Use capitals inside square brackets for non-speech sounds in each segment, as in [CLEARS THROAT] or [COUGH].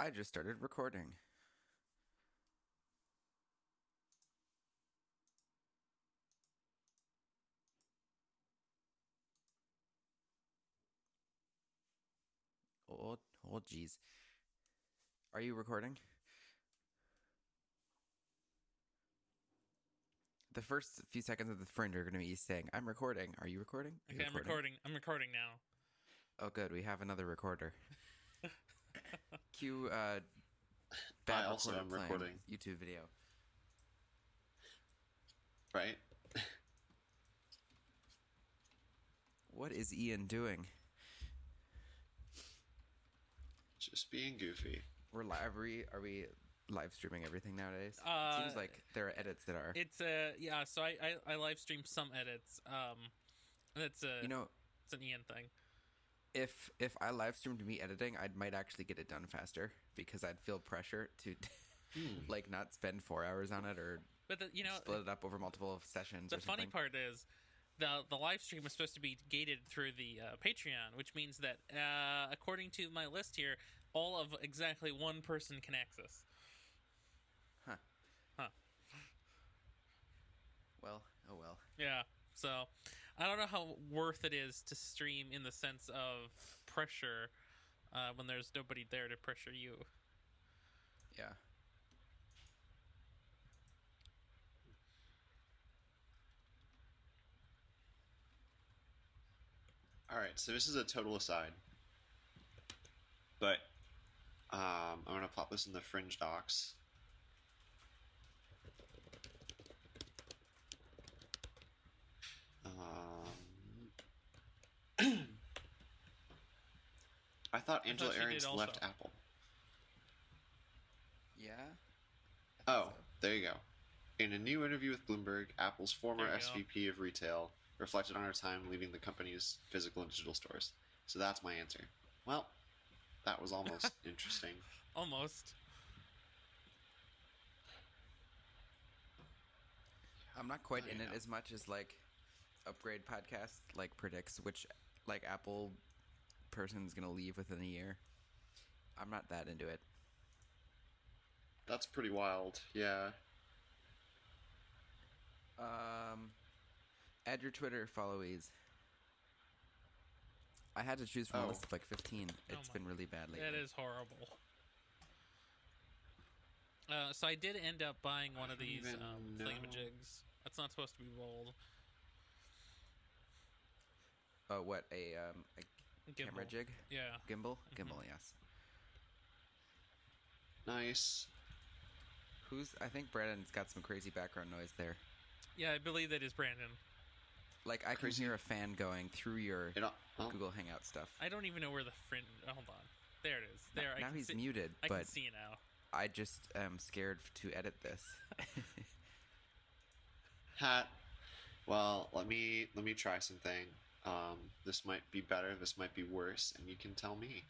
I just started recording. Oh, oh, jeez. Are you recording? The first few seconds of the fringe are going to be saying, "I'm recording." Are you recording? Are you Okay, I'm recording. I'm recording now. Oh, good. We have another recorder. [LAUGHS] Cue uh, bad I also recorder am recording. YouTube video. right? What is Ian doing? Just being goofy. We're live. Are we, are we live streaming everything nowadays? Uh, it seems like there are edits that are. It's uh yeah. So I I, I live stream some edits. Um, that's a you know, it's an Ian thing. If if I live streamed me editing, I might actually get it done faster because I'd feel pressure to [LAUGHS] like not spend four hours on it or But the, you know split it up over multiple sessions. the or funny part is. The, the live stream is supposed to be gated through the uh, Patreon, which means that, uh, according to my list here, all of exactly one person can access. Huh. Huh. Well, oh well. Yeah. So I don't know how worth it is to stream in the sense of pressure uh, when there's nobody there to pressure you. Yeah. All right, so this is a total aside, but um, I'm gonna plop this in the fringe docs. I thought Angela she did Ahrendts left Apple. Yeah. Oh, there you go. In a new interview with Bloomberg, Apple's former There you go. SVP of retail reflected on her time leaving the company's physical and digital stores. So that's my answer. Well, that was almost [LAUGHS] interesting. Almost. I'm not quite in it as much as like Upgrade podcast like predicts which like Apple person's gonna leave within a year. I'm not that into it. That's pretty wild. Yeah. Um, add your Twitter followees. I had to choose from a Oh. list of like 15. It's my- been really bad lately. That is horrible. Uh, so I did end up buying one of these even um, know. thingamajigs. That's not supposed to be rolled. Oh, what a um a camera jig, Yeah. gimbal, Mm-hmm. gimbal. Yes. Nice. Who's? I think Brandon's got some crazy background noise there. Yeah, I believe that is Brandon. Like I can Crazy. hear a fan going through your You know, well, Google Hangout stuff. I don't even know where the friend. oh, hold on. There it is. There. I now can he's see, muted, I can but see now. I just am scared to edit this. [LAUGHS] hat. Well, let me let me try something. Um, this might be better. This might be worse, and you can tell me.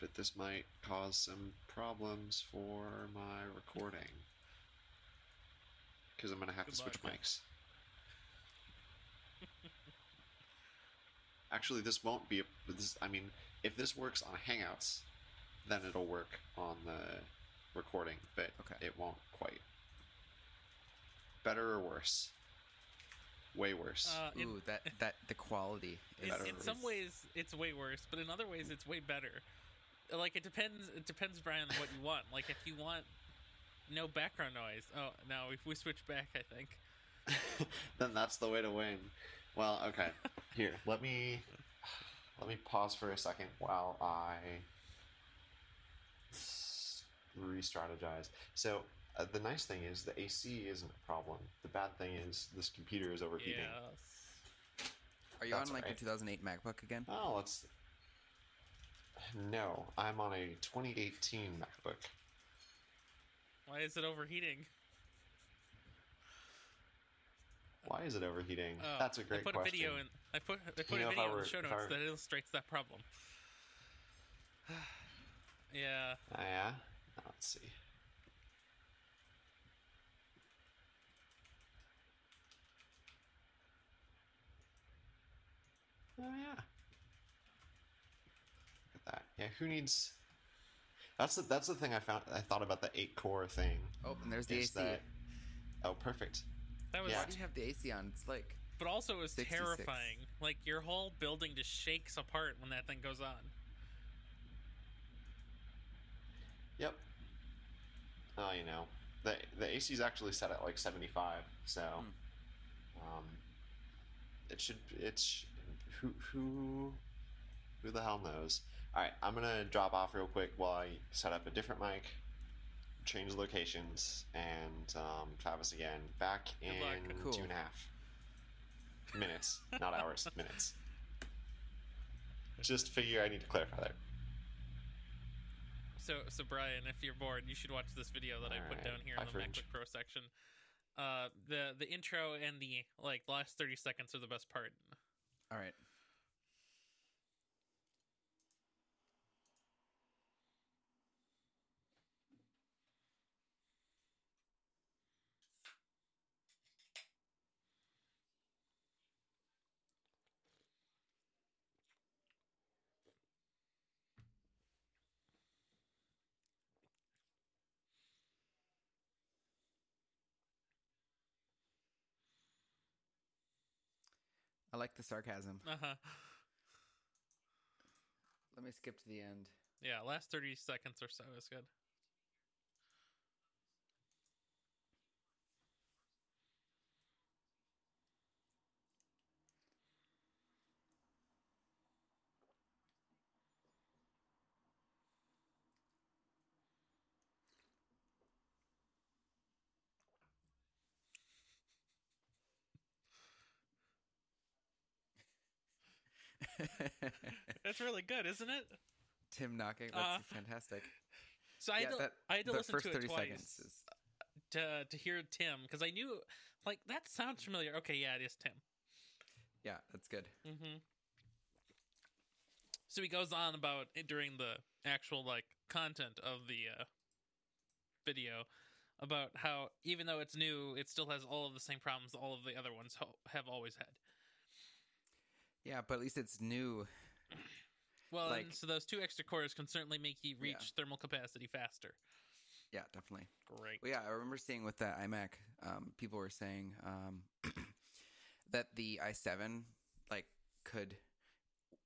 But this might cause some problems for my recording because I'm gonna have to switch luck. mics. Actually, this won't be. A, this, I mean, if this works on Hangouts, then it'll work on the recording, but Okay. it won't quite. Better or worse? Way worse. Uh, in, Ooh, that that the quality. [LAUGHS] Is, in, better in some ways, it's way worse, but in other ways, it's way better. Like it depends. It depends, Brian, on what you want. Like if you want no background noise. Oh no, if we switch back, I think. [LAUGHS] then that's the way to win. Well, okay. Here, let me let me pause for a second while I re-strategize. So uh, the nice thing is the AC isn't a problem. The bad thing is this computer is overheating. Yes. Are you that's on like alright. a 2008 MacBook again? Oh, let's. No, I'm on a 2018 MacBook. Why is it overheating? Why is it overheating? Oh, That's a great I put question. a video in. I put I put You know, a video I in the show notes were- that illustrates that problem. [SIGHS] yeah. Ah, yeah. Let's see. Oh yeah. Look at that. Yeah, who needs That's the that's the thing I found. I thought about the eight core thing. Oh, and there's the AC. that- oh, perfect. That was, Yeah. Why do you have the AC on? It's like but also it was 66. terrifying. Like your whole building just shakes apart when that thing goes on. Yep. Oh, you know, the the AC is actually set at like seventy five, so um, it should it's who who who the hell knows. All right, I'm gonna drop off real quick while I set up a different mic, change locations, and um, Travis again. Back in. Cool. two and a half minutes, not hours, [LAUGHS] minutes. Just figure I need to clarify that. So, so Brian, if you're bored, you should watch this video that I put Alright, down here in the Fringe. MacBook Pro section. Uh, the the intro and the like last thirty seconds are the best part. all right. I like the sarcasm. Uh huh. Let me skip to the end. Yeah, last thirty seconds or so is good. It's really good, isn't it? Tim knocking. That's Uh, fantastic. [LAUGHS] So I yeah, had to, that, I had to the listen first to it 30 twice seconds is to to hear Tim because I knew like that sounds familiar. Okay, yeah, it is Tim. yeah, that's good. Mm-hmm. So he goes on about during the actual like content of the uh, video about how even though it's new, it still has all of the same problems all of the other ones ho- have always had. Yeah, but at least it's new. Well, Like- and so those two extra cores can certainly make you reach Yeah. thermal capacity faster. Yeah, definitely. Great. Well, yeah, I remember seeing with that iMac, um, people were saying um, [CLEARS THROAT] that the i7 like could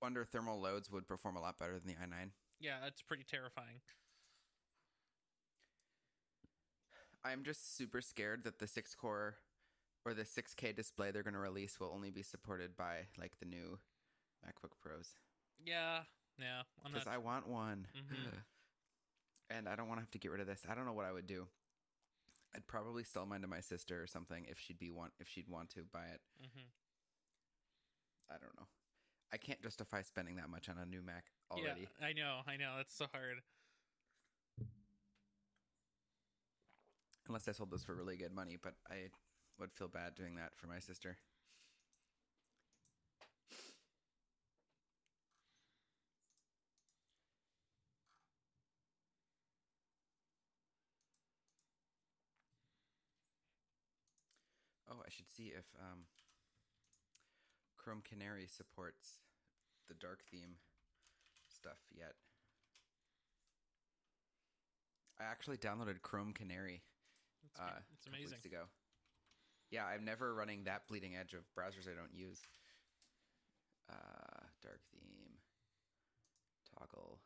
under thermal loads would perform a lot better than the i9. Yeah, that's pretty terrifying. I'm just super scared that the six core or the 6K display they're going to release will only be supported by like the new MacBook Pros Yeah, yeah. Because not. I want one, Mhm. [SIGHS] and I don't want to have to get rid of this. I don't know what I would do. I'd probably sell mine to my sister or something if she'd be want if she'd want to buy it. Mhm. I don't know. I can't justify spending that much on a new Mac already. Yeah, I know, I know. That's so hard. Unless I sold this for really good money, but I would feel bad doing that for my sister. Should see if um, Chrome Canary supports the dark theme stuff yet. I actually downloaded Chrome Canary It's, uh, it's a couple amazing. weeks ago. Yeah, I'm never running that bleeding edge of browsers I don't use. Uh, dark theme, toggle,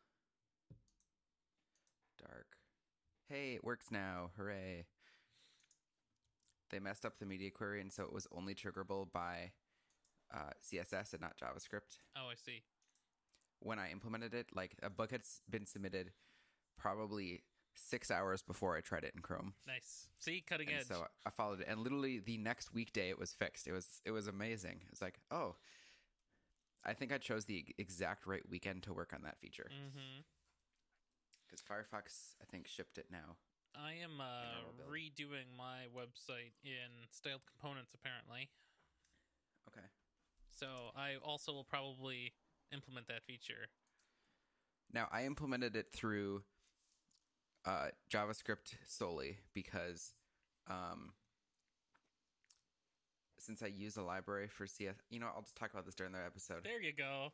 dark. Hey, it works now! Hooray! They messed up the media query, and so it was only triggerable by uh, CSS and not JavaScript. Oh, I see. When I implemented it, like a bug had been submitted probably six hours before I tried it in Chrome. Nice. See, cutting And edge. so I followed it, and literally the next weekday it was fixed. It was it was amazing. It's like, oh, I think I chose the exact right weekend to work on that feature mm-hmm. because Firefox I think shipped it now. I am uh, redoing my website in styled components, apparently. Okay. So I also will probably implement that feature. Now I implemented it through uh, JavaScript solely because um, since I use a library for CS, you know, I'll just talk about this during the episode. There you go.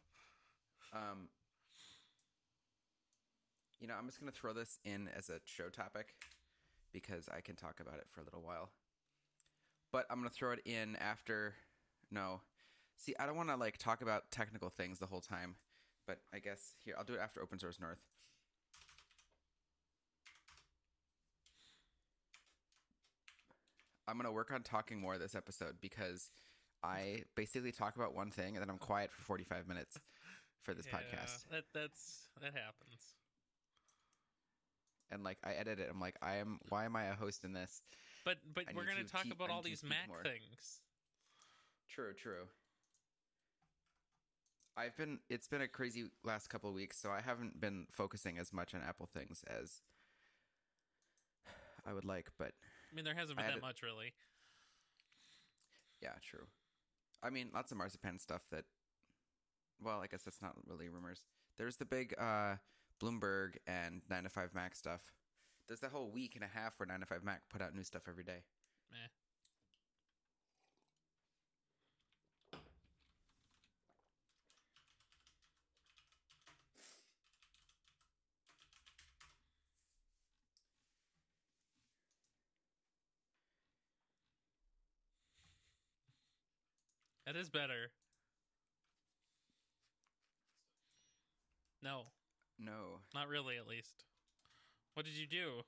um, You know, I'm just going to throw this in as a show topic because I can talk about it for a little while. But I'm going to throw it in after. No. See, I don't want to like talk about technical things the whole time, but I guess here I'll do it after Open Source North. I'm going to work on talking more this episode because I basically talk about one thing and then I'm quiet for 45 minutes for this Yeah, podcast. That that's that happens. And like I edit it. I'm like, I am why am I a host in this? But but I we're gonna to talk keep- about all these Mac more. things. True, true. I've been it's been a crazy last couple of weeks, so I haven't been focusing as much on Apple things as I would like, but I mean, there hasn't been that it- much really. yeah, true. I mean, lots of marzipan stuff that well, I guess that's not really rumors. There's the big uh Bloomberg and 9 to 5 Mac stuff. There's that whole week and a half where 9 to 5 Mac put out new stuff every day. Meh. That is better. No, No. not really. At least. What did you do?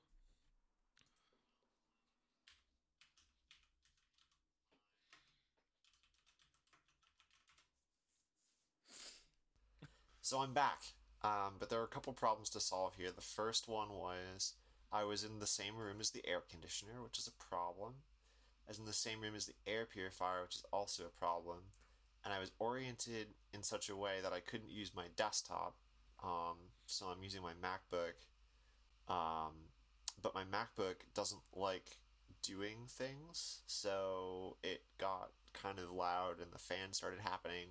So I'm back. Um, but there are a couple problems to solve here. The first one was I was in the same room as the air conditioner, which is a problem. I was in the same room as the air purifier, which is also a problem. And I was oriented in such a way that I couldn't use my desktop. Um, so I'm using my MacBook. Um, but my MacBook doesn't like doing things, so it got kind of loud and the fan started happening.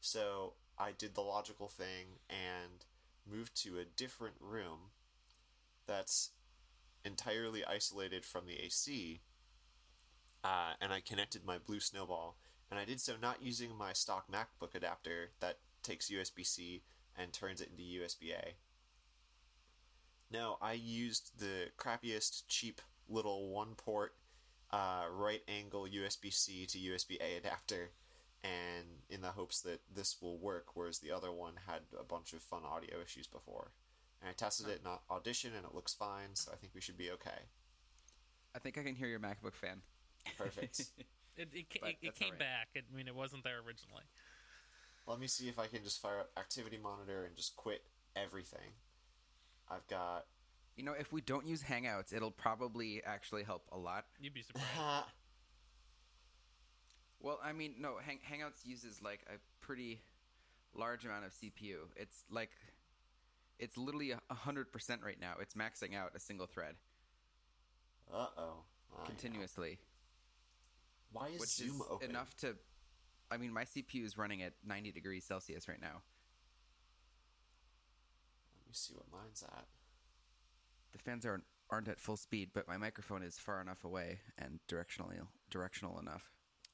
So I did the logical thing and moved to a different room that's entirely isolated from the AC. Uh, and I connected my Blue Snowball, and I did so not using my stock MacBook adapter that takes USB C and turns it into USB A. No, I used the crappiest, cheap little one port uh, right angle USB C to USB A adapter, and in the hopes that this will work, whereas the other one had a bunch of fun audio issues before. And I tested it in Audition, and it looks fine, so I think we should be okay. I think I can hear your MacBook fan. Perfect. [LAUGHS] It it, it, it came alright. back. I mean, it wasn't there originally. Let me see if I can just fire up Activity Monitor and just quit everything. I've got. You know, if we don't use Hangouts, it'll probably actually help a lot. You'd be [LAUGHS] surprised. Well, I mean, no, Hang- Hangouts uses like a pretty large amount of CPU. It's like it's literally a hundred percent right now. It's maxing out a single thread Uh oh. continuously, Why is which Zoom is open? enough to. I mean, my CPU is running at ninety degrees Celsius right now. Let me see what mine's at. The fans aren't aren't at full speed, but my microphone is far enough away and directionally directional enough.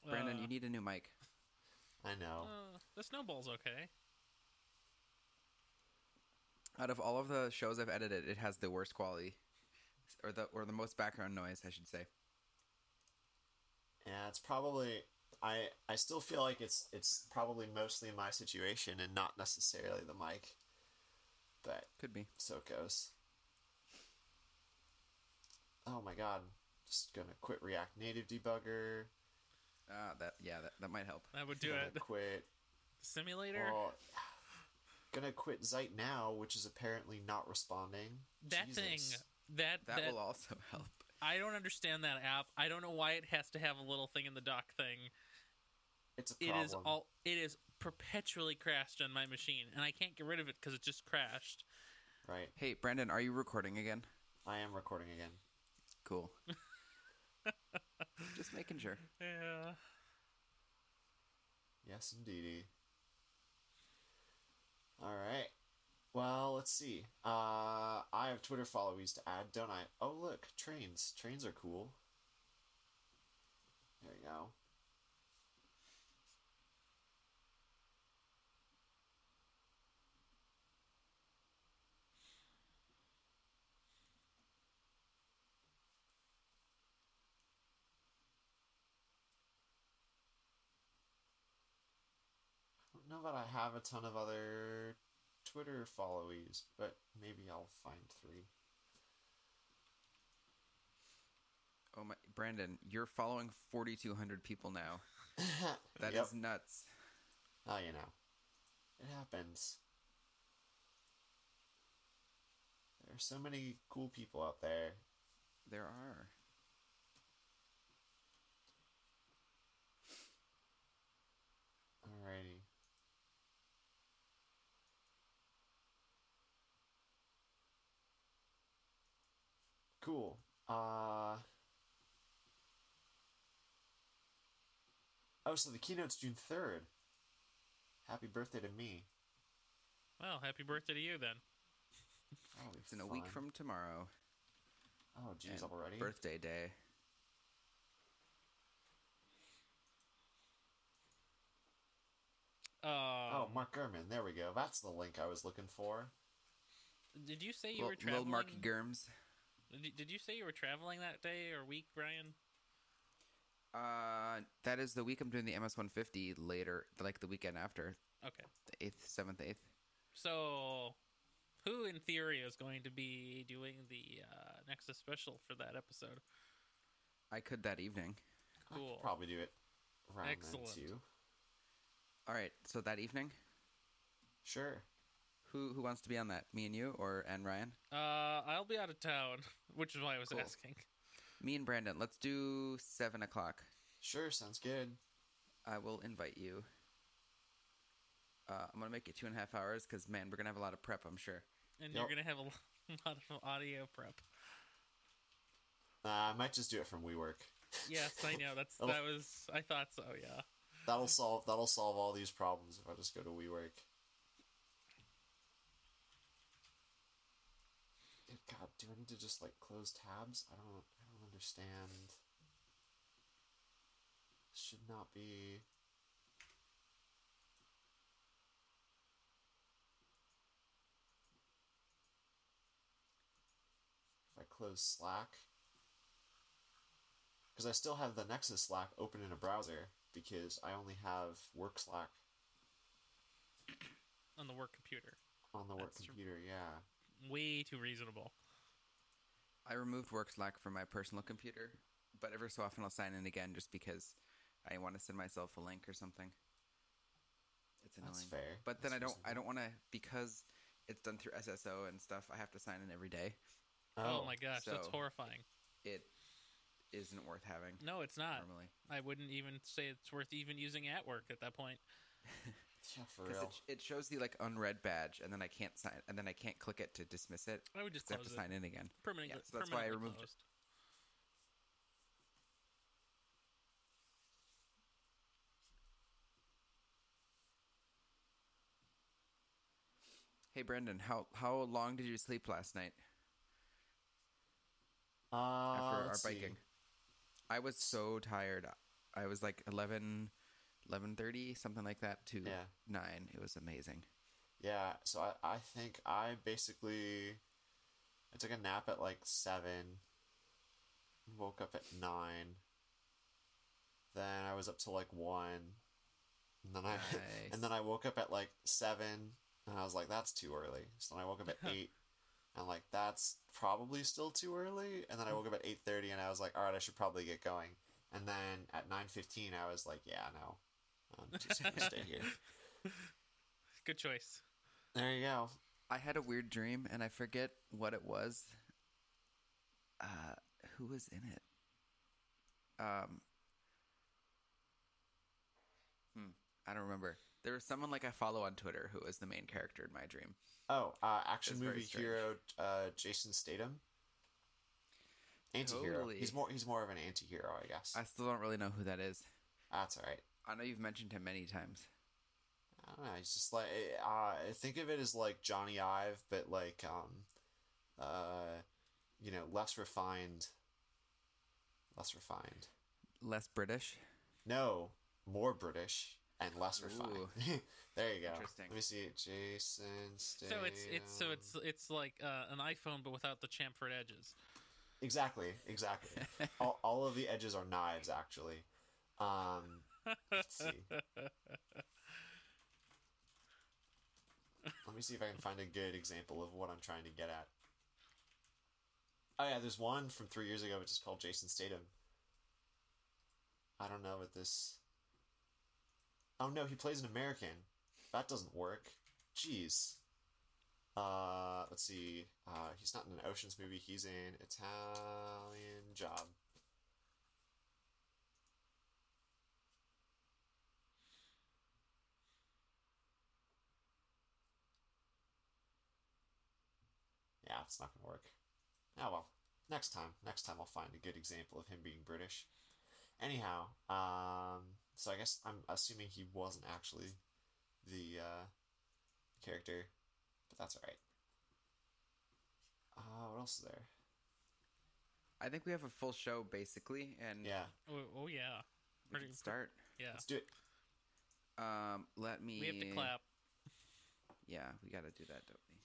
Brandon, Uh, you need a new mic. I know. Uh, the snowball's okay. Out of all of the shows I've edited, it has the worst quality, or the or the most background noise, I should say. Yeah, it's probably. I I still feel like it's it's probably mostly my situation and not necessarily the mic. But Could be. so it goes. Oh my god. Just gonna quit React Native Debugger. Ah, that yeah, that, that might help. That would do gonna it. quit. [LAUGHS] Simulator. Well, gonna quit Zeit now, which is apparently not responding. that Jesus. thing. That That, that, will also [LAUGHS] help. I don't understand that app. I don't know why it has to have a little thing in the dock thing. It's a problem. is all. It is perpetually crashed on my machine, and I can't get rid of it because it just crashed. right. Hey, Brandon, are you recording again? I am recording again. Cool. [LAUGHS] Just making sure. Yeah. Yes, indeedy. All right. Well, let's see. Uh, I have Twitter followees to add, don't I? Oh, look, trains. Trains are cool. There you go. Don't know that I have a ton of other Twitter followees, but maybe I'll find three. Oh my, Brandon, you're following 4,200 people now. [LAUGHS] That is Yep. nuts. Oh, you know, it happens. There are so many cool people out there. There are. Cool. Uh. Oh, so the keynote's June third. Happy birthday to me. Well, happy birthday to you then. Oh, It's in a week from tomorrow. Oh, geez, and already. Birthday day. Um, Oh, Mark Gurman. There we go. That's the link I was looking for. did you say you Lil, were traveling? Lil Marky Germs. Did you- say you were traveling that day or week, Brian? Uh, that is the week I'm doing the MS 150 later, like the weekend after, Okay. the 8th, 7th, 8th. So, who in theory is going to be doing the uh, Nexus special for that episode? I could that evening. I could Cool. probably do it around Excellent. then too. All right, so that evening, Sure. Who who wants to be on that? Me and you, or and Ryan? Uh, I'll be out of town, [LAUGHS] which is why I was Cool. asking. Me and Brandon. Let's do seven o'clock. Sure, sounds good. I will invite you. Uh, I'm gonna make it two and a half hours because man, we're gonna have a lot of prep. I'm sure. And Yep. you're gonna have a [LAUGHS] lot of audio prep. Uh, I might just do it from WeWork. Yes, I know. That's [LAUGHS] that was. I thought so. Yeah. That'll solve that'll solve all these problems if I just go to WeWork. God, do I need to just like close tabs? I don't I don't understand. Should not be if I close Slack because I still have the Nexus Slack open in a browser because I only have work Slack On the work computer. on the work That's computer. Yeah. Way too reasonable. I removed Work Slack from my personal computer, but every so often I'll sign in again just because I want to send myself a link or something. It's annoying. That's fair. But then That's I don't. I don't want to because it's done through SSO and stuff. I have to sign in every day. Oh, oh my gosh, that's horrifying. It isn't worth having No, it's not. normally I wouldn't even say it's worth even using at work at that point. [LAUGHS] Yeah, for because real. it, it shows the like unread badge and then I can't sign and then I can't click it to dismiss it. I would just 'cause I have to it. sign in again. Permanently, Yeah, so that's why I permanently removed it. Hey Brendan, how how long did you sleep last night Uh, after our let's see. biking? I was so tired. I was like 11 11:30 something like that to Yeah. 9. It was amazing. Yeah, so I, I think I basically I took a nap at like seven, woke up at nine, then I was up till like one, and then I Nice. [LAUGHS] and then I woke up at like seven, and I was like, that's too early. So then I woke up at [LAUGHS] eight, and like, that's probably still too early. And then I woke up at eight thirty, and I was like, all right, I should probably get going. And then at nine fifteen, I was like, yeah, no, I'm just gonna stay here. [LAUGHS] Good choice. There you go. I had a weird dream and I forget what it was. Uh, who was in it? Um, hmm, I don't remember. There was someone like I follow on Twitter who was the main character in my dream. Oh, uh, action movie hero uh, Jason Statham. Anti-hero. Totally. He's more. He's more of an anti-hero, I guess. I still don't really know who that is. That's all right. I know you've mentioned him many times. I don't know. He's just like uh, think of it as like Jony Ive, but like um, uh, you know, less refined. Less refined. Less British. No, more British and less refined. [LAUGHS] there you go. Interesting. Let me see. it. Jason Statham. So it's it's so it's it's like uh, an iPhone but without the chamfered edges. Exactly, exactly. [LAUGHS] all, all of the edges are knives, actually. Um, let's see. Let me see if I can find a good example of what I'm trying to get at. Oh yeah, there's one from three years ago which is called Jason Statham. I don't know what this. Oh no, he plays an American. That doesn't work. Jeez. Uh, let's see. Uh, he's not in an Ocean's movie. He's in Italian Job. Yeah, it's not gonna work. Oh well. Next time. Next time I'll find a good example of him being British. Anyhow, um, so I guess I'm assuming he wasn't actually the uh, character, but that's alright. Uh, what else is there? I think we have a full show basically, and Yeah, Oh, oh yeah. we can start. Yeah. let's do it. Um, let me. We have to clap. Yeah, we got to do that, don't we?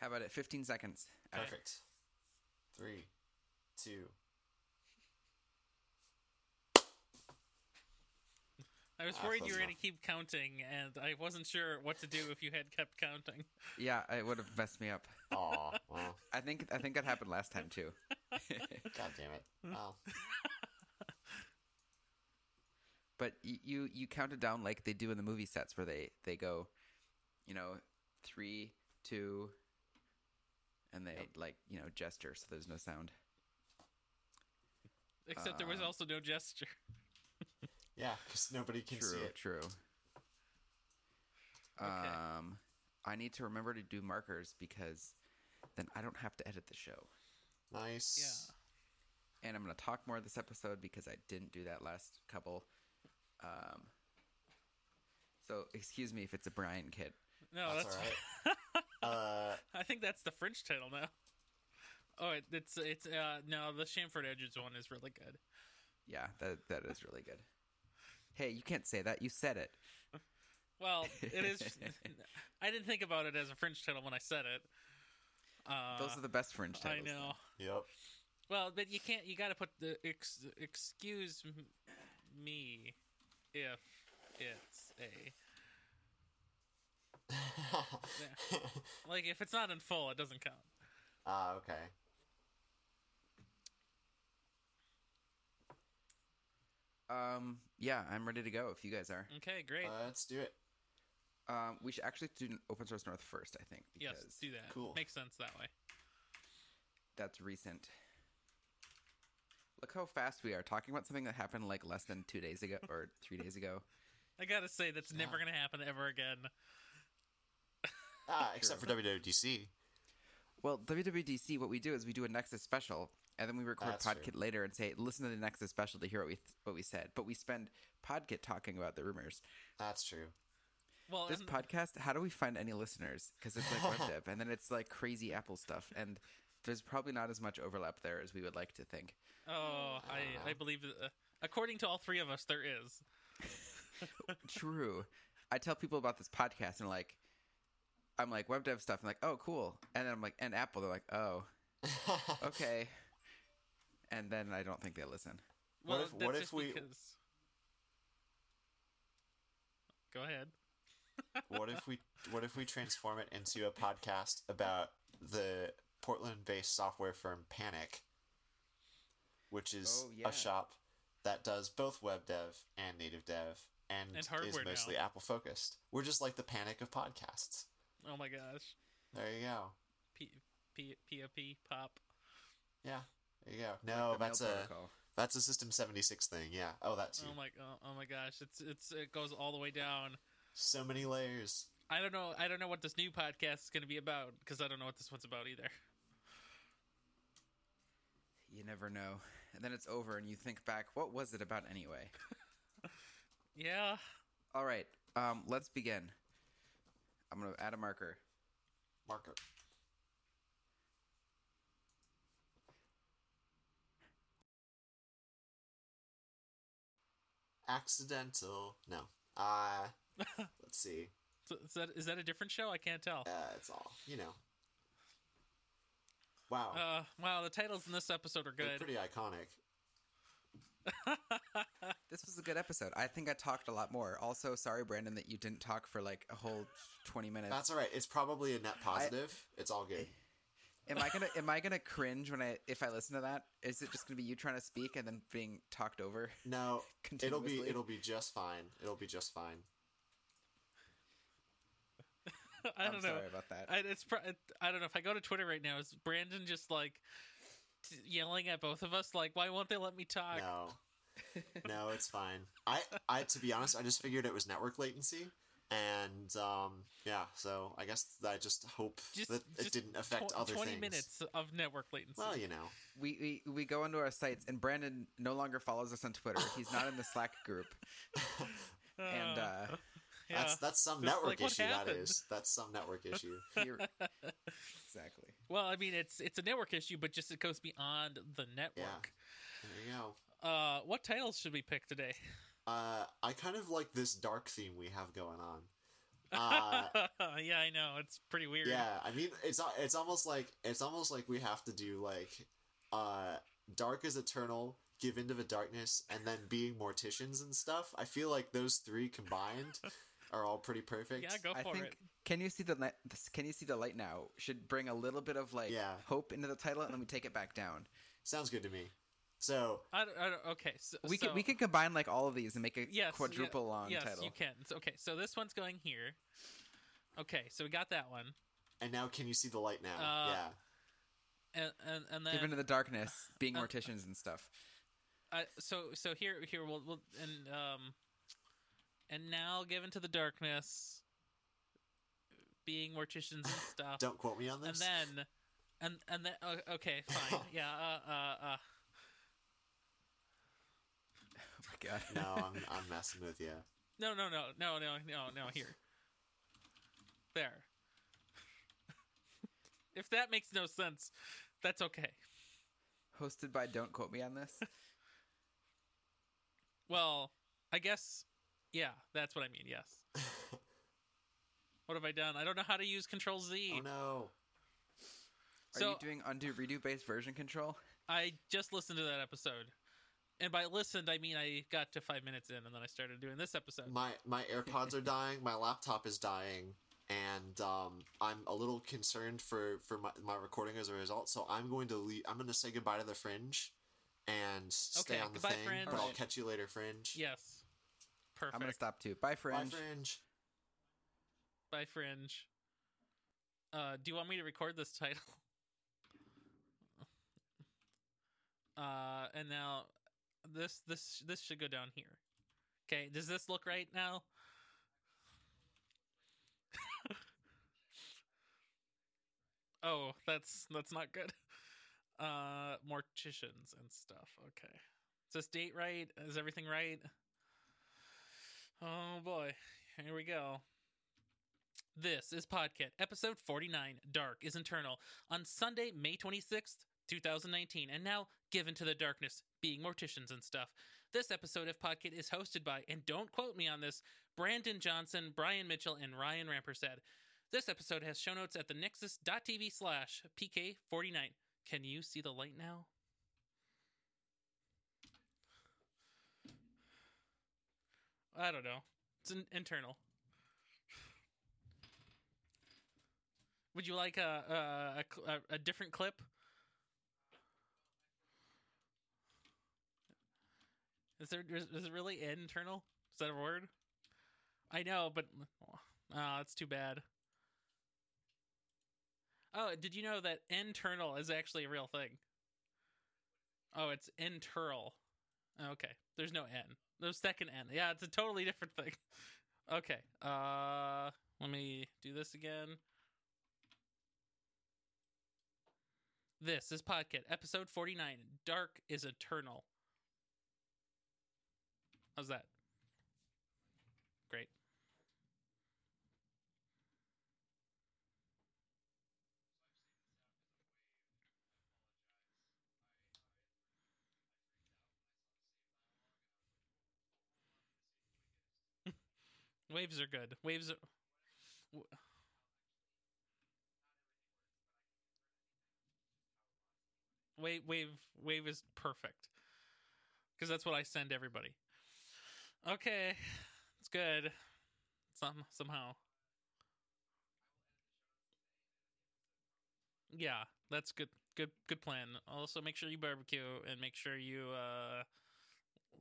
How about it? 15 seconds. Okay. Perfect. Three, two. I was Ah, worried you were going to keep counting, and I wasn't sure what to do if you had kept counting. Yeah, it would have messed me up. Aw, well, [LAUGHS] I think I think that happened last time too. [LAUGHS] god damn it. Well, but you you count it down like they do in the movie sets where they they go, you know, three, two, and they Yep. like you know gesture so there's no sound. Except there was Uh, also no gesture. [LAUGHS] yeah, because nobody can true, see it. true. Okay. Um, I need to remember to do markers because then I don't have to edit the show. Nice. Yeah. and I'm going to talk more this episode because I didn't do that last couple. Um, so excuse me if it's a BrianKit. No, That's that's, alright. [LAUGHS] Uh, [LAUGHS] I think that's the French title now. Oh, it, it's it's uh no, the Chamfered Edges one is really good. Yeah, that that is really good. Hey, you can't say that. You said it. Well, it is. [LAUGHS] [LAUGHS] I didn't think about it as a French title when I said it. Uh, Those are the best French titles. I titles. know. yep. Well, but you can't. You got to put the ex, excuse me if it's a [LAUGHS] like if it's not in full, it doesn't count. Ah, okay. Um, yeah, I'm ready to go if you guys are. Okay, great. Uh, let's do it. Um, we should actually do open source north first, I think, yes, do that. cool. Makes sense that way. that's recent. Look how fast we are talking about something that happened like less than two days ago or three days ago. [LAUGHS] I gotta say that's never gonna happen ever again. Ah, except for WWDC. Well, WWDC, what we do is we do a Nexus special, and then we record That's true. Podkit later and say, "Listen to the Nexus special to hear what we th- what we said." But we spend Podkit talking about the rumors. That's true. Well, This and- podcast, how do we find any listeners? Because it's like [LAUGHS] web dev, and then it's like crazy Apple stuff, and there's probably not as much overlap there as we would like to think. oh, I I believe that, uh, according to all three of us, there is. [LAUGHS] True. I tell people about this podcast, and like, I'm like web dev stuff, and like, oh, cool, and then I'm like, and Apple, they're like, oh, [LAUGHS] okay, and then I don't think they listen. What if- what if we- Because... Go ahead. [LAUGHS] what if we what if we transform it into a podcast about the Portland-based software firm Panic, which is Oh, yeah. a shop that does both web dev and native dev and, And is hardware now. mostly Apple focused. We're just like the Panic of podcasts. Oh my gosh. There you go. P P P P pop. Yeah, there you go. No, the mail that's a protocol. that's a System seventy six thing. Yeah. Oh, that's. too. Oh my oh, oh my gosh. It's it's it goes all the way down. So many layers. I don't know. I don't know what this new podcast is going to be about because I don't know what this one's about either. You never know. And then it's over, and you think back, what was it about anyway? [LAUGHS] Yeah. All right, um, let's begin. I'm gonna add a marker. Marker. Accidental. No. Uh [LAUGHS] let's see. So is that is that a different show? I can't tell. Uh it's all, you know. Wow. Uh, wow, the titles in this episode are They're good. pretty iconic. [LAUGHS] This was a good episode. I think I talked a lot more. Also, sorry, Brandon, that you didn't talk for like a whole twenty minutes. That's all right. It's probably a net positive. it's all good. am I gonna am I gonna cringe when I if I listen to that? Is it just gonna be you trying to speak and then being talked over? No, it'll be [LAUGHS] it'll be just fine. It'll be just fine. [LAUGHS] I I'm don't know. sorry about that. I, it's pro- I don't know if I go to Twitter right now. Is Brandon just like t- yelling at both of us? Like, why won't they let me talk? No, [LAUGHS] no, it's fine. I I to be honest, I just figured it was network latency, and um yeah. So I guess I just hope Just, that it didn't affect tw- other Twenty things. minutes of network latency. Well, you know. we, we we go into our sites and Brandon no longer follows us on Twitter. He's not in the Slack group. [LAUGHS] And uh yeah. That's that's some Just network like, issue. That happened? is. That's some network [LAUGHS] issue. he, exactly. well, I mean, it's it's a network issue, but just it goes beyond the network. There you go. Uh, what titles should we pick today? Uh, I kind of like this dark theme we have going on. [LAUGHS] Uh, yeah, I know it's pretty weird. yeah, I mean, it's it's almost like it's almost like we have to do like, uh, dark is eternal, give into the darkness, and then being morticians and stuff. I feel like those three combined [LAUGHS] are all pretty perfect. yeah, go I for think it. can you see the light? Can you see the light now? Should bring a little bit of like Yeah. hope into the title, and then we take it back down. Sounds good to me. So I don't, I don't, okay, so, We so, can we can combine like all of these and make a yes, quadruple yeah, long yes, title. you can. So, okay, so this one's going here. Okay, so we got that one, and now can you see the light now? Uh, yeah. and and, and then Give into the darkness, being uh, morticians and stuff. I, so so here here we'll, we'll and um and now given to the darkness being morticians and [LAUGHS] stuff Don't quote me on this. and this. then and and then uh, okay fine [LAUGHS] yeah uh uh uh Oh my [LAUGHS] god. no, I'm I'm messing with you. no no no no no no no here there [LAUGHS] if that makes no sense that's okay Hosted by Don't Quote Me on This. [LAUGHS] well I guess yeah that's what I mean yes what have I done I don't know how to use Control Z Oh no. Are So- you doing undo redo based version control? I just listened to that episode. And by listened, I mean I got to five minutes in and then I started doing this episode. My my AirPods are dying. My laptop is dying, and um, I'm a little concerned for for my, my recording as a result. So I'm going to leave. I'm going to say goodbye to the Fringe, and stay Okay, on the goodbye, thing. Fringe. But I'll catch you later, Fringe. yes. Perfect. I'm gonna stop too. Bye, Fringe. Bye, Fringe. Fringe. Bye, Fringe. Uh, do you want me to record this title? [LAUGHS] Uh, and now this this this should go down here. Okay, does this look right now? [LAUGHS] oh, that's that's not good. Uh, morticians and stuff. Okay, is this date right? Is everything right? Oh boy, here we go. This is PodKit, episode 49, Dark is Internal, on Sunday, May 26th, 2019, and now given to the darkness, being morticians and stuff. This episode of PodKit is hosted by, and don't quote me on this, Brandon Johnson, Brian Mitchell, and Ryan Rampersad. This episode has show notes at the nexus.tv slash PK49. Can you see the light now? I don't know. It's an internal. Would you like a, a, a, a different clip? Is there is, it really internal? Is that a word? I know, but oh, that's too bad. Oh, did you know that internal is actually a real thing? Oh, it's internal. Okay, there's no N. No second N. Yeah, it's a totally different thing. [LAUGHS] Okay, uh, let me do this again. This is PodKit, episode 49. Dark is eternal. How's that? Great. [LAUGHS] Waves are good. Waves are. Wave, wave, wave is perfect. because that's what I send everybody. Okay, it's good. Some somehow. Yeah, that's good. Good good plan. Also, make sure you barbecue and make sure you uh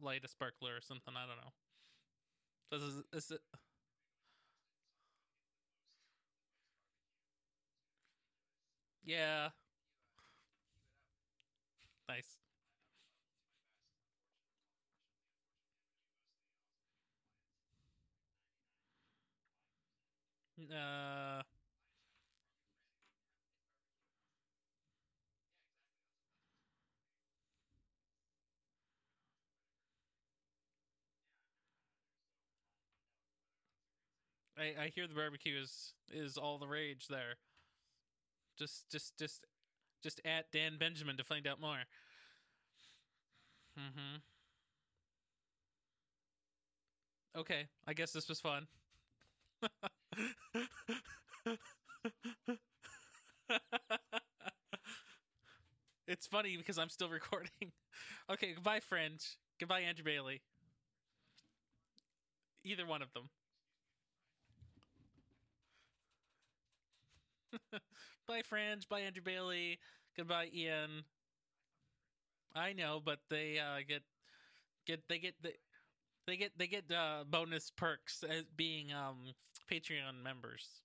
light a sparkler or something. I don't know. This is this is. Yeah. Nice. Uh. I, I hear the barbecue is is all the rage there. Just just just just at Dan Benjamin to find out more. Mm-hmm. Okay, I guess this was fun. [LAUGHS] [LAUGHS] it's funny because I'm still recording. [LAUGHS] Okay, goodbye, Fringe. Goodbye, Andrew Bailey. Either one of them. [LAUGHS] bye, Fringe. Bye, Andrew Bailey. Goodbye, Ian. I know, but they uh, get get they get the they get they get uh, bonus perks as being um, Patreon members.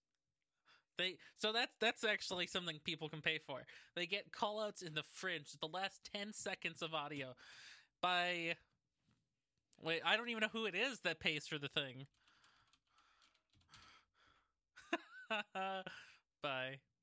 They so that's that's actually something people can pay for. They get callouts in the fringe, the last ten seconds of audio by wait, I don't even know who it is that pays for the thing. [LAUGHS]